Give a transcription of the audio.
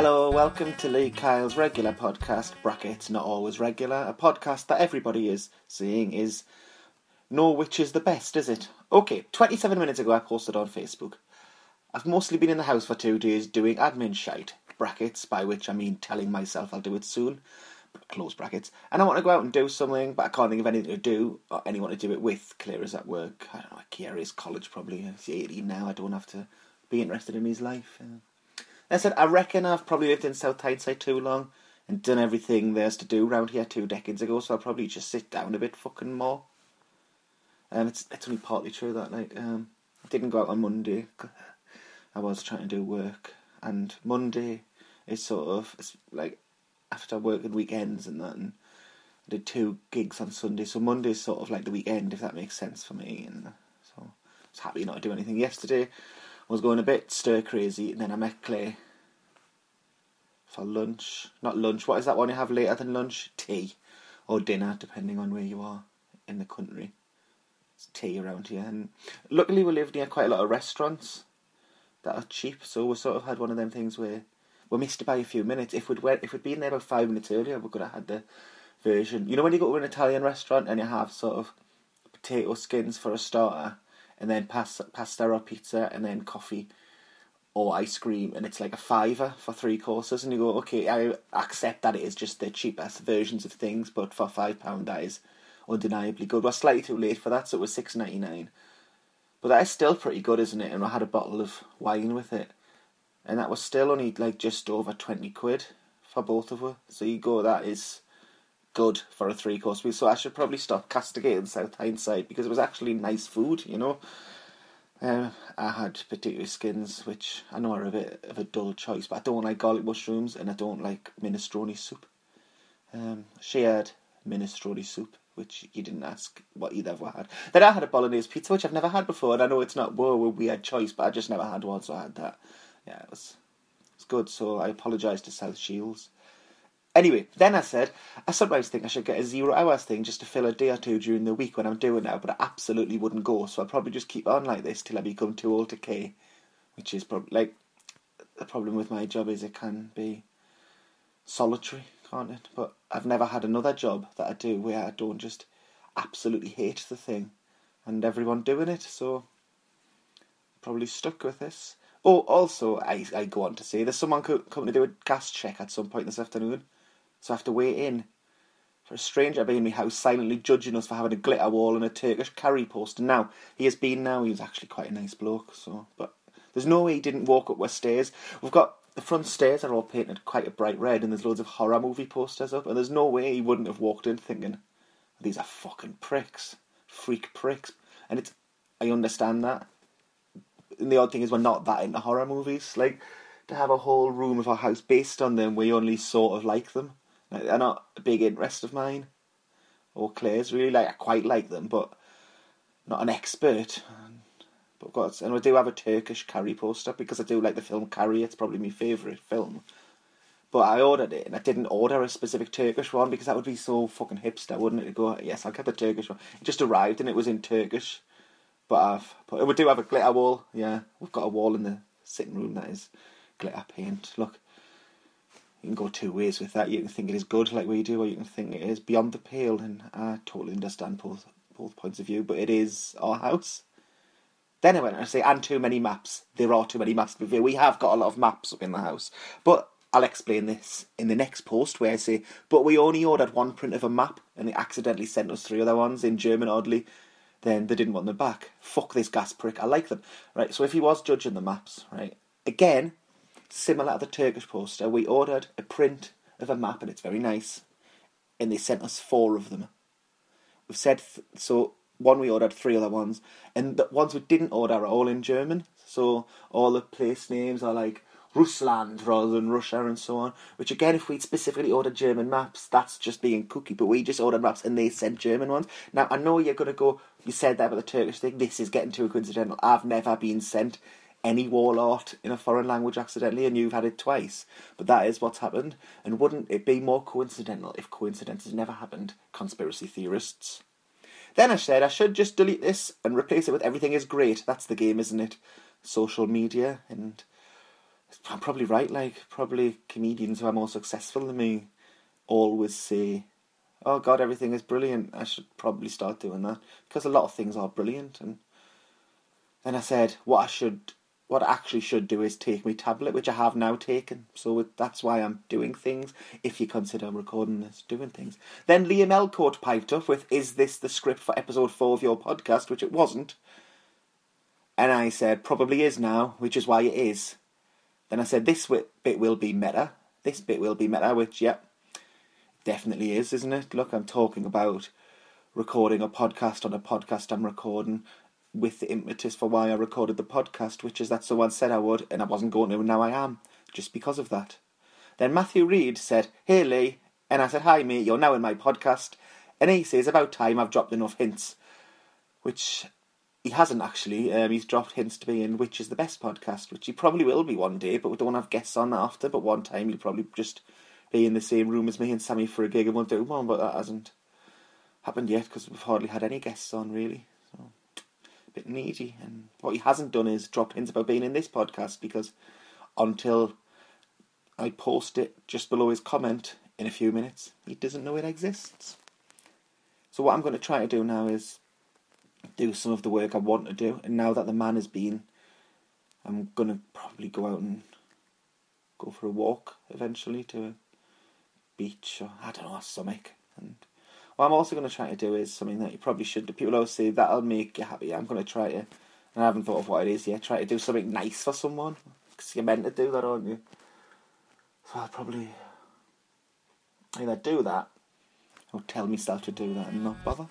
Hello, welcome to Lee Kyle's regular podcast, brackets not always regular, a podcast that everybody is saying is no which is the best, is it? Okay, 27 minutes ago I posted on Facebook. I've mostly been in the house for two days doing admin shite, brackets, by which I mean telling myself I'll do it soon, close brackets, and I want to go out and do something, but I can't think of anything to do or anyone to do it with. Claire is at work. I don't know, Kiara is college probably. He's 18 now. I don't have to be interested in his life. Uh, I said, I reckon I've probably lived in South Tyneside too long and done everything there's to do around here two decades ago, so I'll probably just sit down a bit fucking more. Um, it's it's only partly true that like um, I didn't go out on Monday. I was trying to do work, and Monday is sort of it's like after working weekends and that, and I did two gigs on Sunday, so Monday's sort of like the weekend, if that makes sense for me. And so I was happy not to do anything yesterday I was going a bit stir crazy, and then I met Claire for lunch. Not lunch. What is that one you have later than lunch? Tea or dinner, depending on where you are in the country. It's tea around here, and luckily we live near quite a lot of restaurants that are cheap. So we sort of had one of them things where we missed it by a few minutes. If we'd went, if we'd been there about five minutes earlier, we could have had the version. You know when you go to an Italian restaurant and you have sort of potato skins for a starter and then pasta, or pizza, and then coffee or ice cream, and it's like a fiver for three courses, and you go, okay, I accept that it is just the cheapest versions of things, but for five pound that is undeniably good. We're slightly too late for that, so it was six ninety nine, but that is still pretty good, isn't it? And I had a bottle of wine with it, and that was still only like just over twenty quid for both of us. So you go, that is good for a three course meal. So I should probably stop castigating South Tyneside because it was actually nice food, you know. Um, I had potato skins, which I know are a bit of a dull choice, but I don't like garlic mushrooms and I don't like minestrone soup. Um, she had minestrone soup, which you didn't ask what of us had. Then I had a bolognese pizza, which I've never had before, and I know it's not whoa, a weird choice, but I just never had one, so I had that. Yeah, it was, it was good. So I apologise to South Shields. Anyway, then I said, I sometimes think I should get a zero hours thing just to fill a day or two during the week when I'm doing that, but I absolutely wouldn't go, so I'll probably just keep on like this till I become too old to care, which is probably, like, the problem with my job is it can be solitary, can't it? But I've never had another job that I do where I don't just absolutely hate the thing and everyone doing it, so probably stuck with this. Oh, also, I, I go on to say there's someone coming to do a gas check at some point this afternoon. So I have to wait in for a stranger being in my house silently judging us for having a glitter wall and a Turkish Carrie poster. Now he has been now. he was actually quite a nice bloke. So, but there's no way he didn't walk up our stairs. We've got the front stairs are all painted quite a bright red, and there's loads of horror movie posters up. And there's no way he wouldn't have walked in thinking, "These are fucking pricks, freak pricks." And it's I understand that. And the odd thing is, we're not that into horror movies. Like to have a whole room of our house based on them, we only sort of like them. They're not a big interest of mine or Claire's really. Like I quite like them, but not an expert. But got and I do have a Turkish Carrie poster because I do like the film Carrie. It's probably my favourite film. But I ordered it and I didn't order a specific Turkish one because that would be so fucking hipster, wouldn't it? To go, yes, I'll get the Turkish one. It just arrived and it was in Turkish. But I've, but we do have a glitter wall. Yeah, we've got a wall in the sitting room that is glitter paint. Look, you can go two ways with that. You can think it is good, like we do, or you can think it is beyond the pale. And I totally understand both both points of view. But it is our house. Then I went and I say, and too many maps. There are too many maps. We have got a lot of maps up in the house, but I'll explain this in the next post where I say, but we only ordered one print of a map and they accidentally sent us three other ones in German, oddly. Then they didn't want them back. Fuck this gas prick. I like them. Right, so if he was judging the maps, right, again, similar to the Turkish poster, we ordered a print of a map and it's very nice. And they sent us four of them. We've said, th- so one we ordered, three other ones. And the ones we didn't order are all in German. So all the place names are like Russland rather than Russia and so on. Which again, if we'd specifically ordered German maps, that's just being cookie. But we just ordered maps and they sent German ones. Now I know you're gonna go. You said that about the Turkish thing. This is getting too coincidental. I've never been sent any wall art in a foreign language accidentally, and you've had it twice. But that is what's happened. And wouldn't it be more coincidental if coincidences never happened? Conspiracy theorists. Then I said I should just delete this and replace it with everything is great. That's the game, isn't it? Social media and I'm probably right. Like probably comedians who are more successful than me always say, "Oh God, everything is brilliant." I should probably start doing that because a lot of things are brilliant. And then I said, what I should, what I actually should do is take my tablet, which I have now taken. So that's why I'm doing things. If you consider recording this, doing things. Then Liam Elcourt piped up with, "Is this the script for episode four of your podcast?" Which it wasn't. And I said, probably is now, which is why it is. Then I said, this bit will be meta. This bit will be meta, which, yep, definitely is, isn't it? Look, I'm talking about recording a podcast on a podcast I'm recording with the impetus for why I recorded the podcast, which is that someone said I would, and I wasn't going to, and now I am, just because of that. Then Matthew Reed said, Hey Lee, and I said, Hi mate, you're now in my podcast. And he says, About time I've dropped enough hints. Which he hasn't actually. Um, he's dropped hints to be in which is the best podcast, which he probably will be one day, but we don't have guests on after. But one time he'll probably just be in the same room as me and Sammy for a gig and we'll do one, but that hasn't happened yet because we've hardly had any guests on really. A bit needy. And what he hasn't done is drop hints about being in this podcast because until I post it just below his comment in a few minutes, he doesn't know it exists. So what I'm going to try to do now is do some of the work I want to do. And now that the man has been, I'm gonna probably go out and go for a walk eventually to a beach or I don't know something. And what I'm also going to try to do is something that you probably should do. People always say that'll make you happy. I'm going to try to, and I haven't thought of what it is yet. Try to do something nice for someone because you're meant to do that, aren't you? So I'll probably either do that or tell myself to do that and not bother.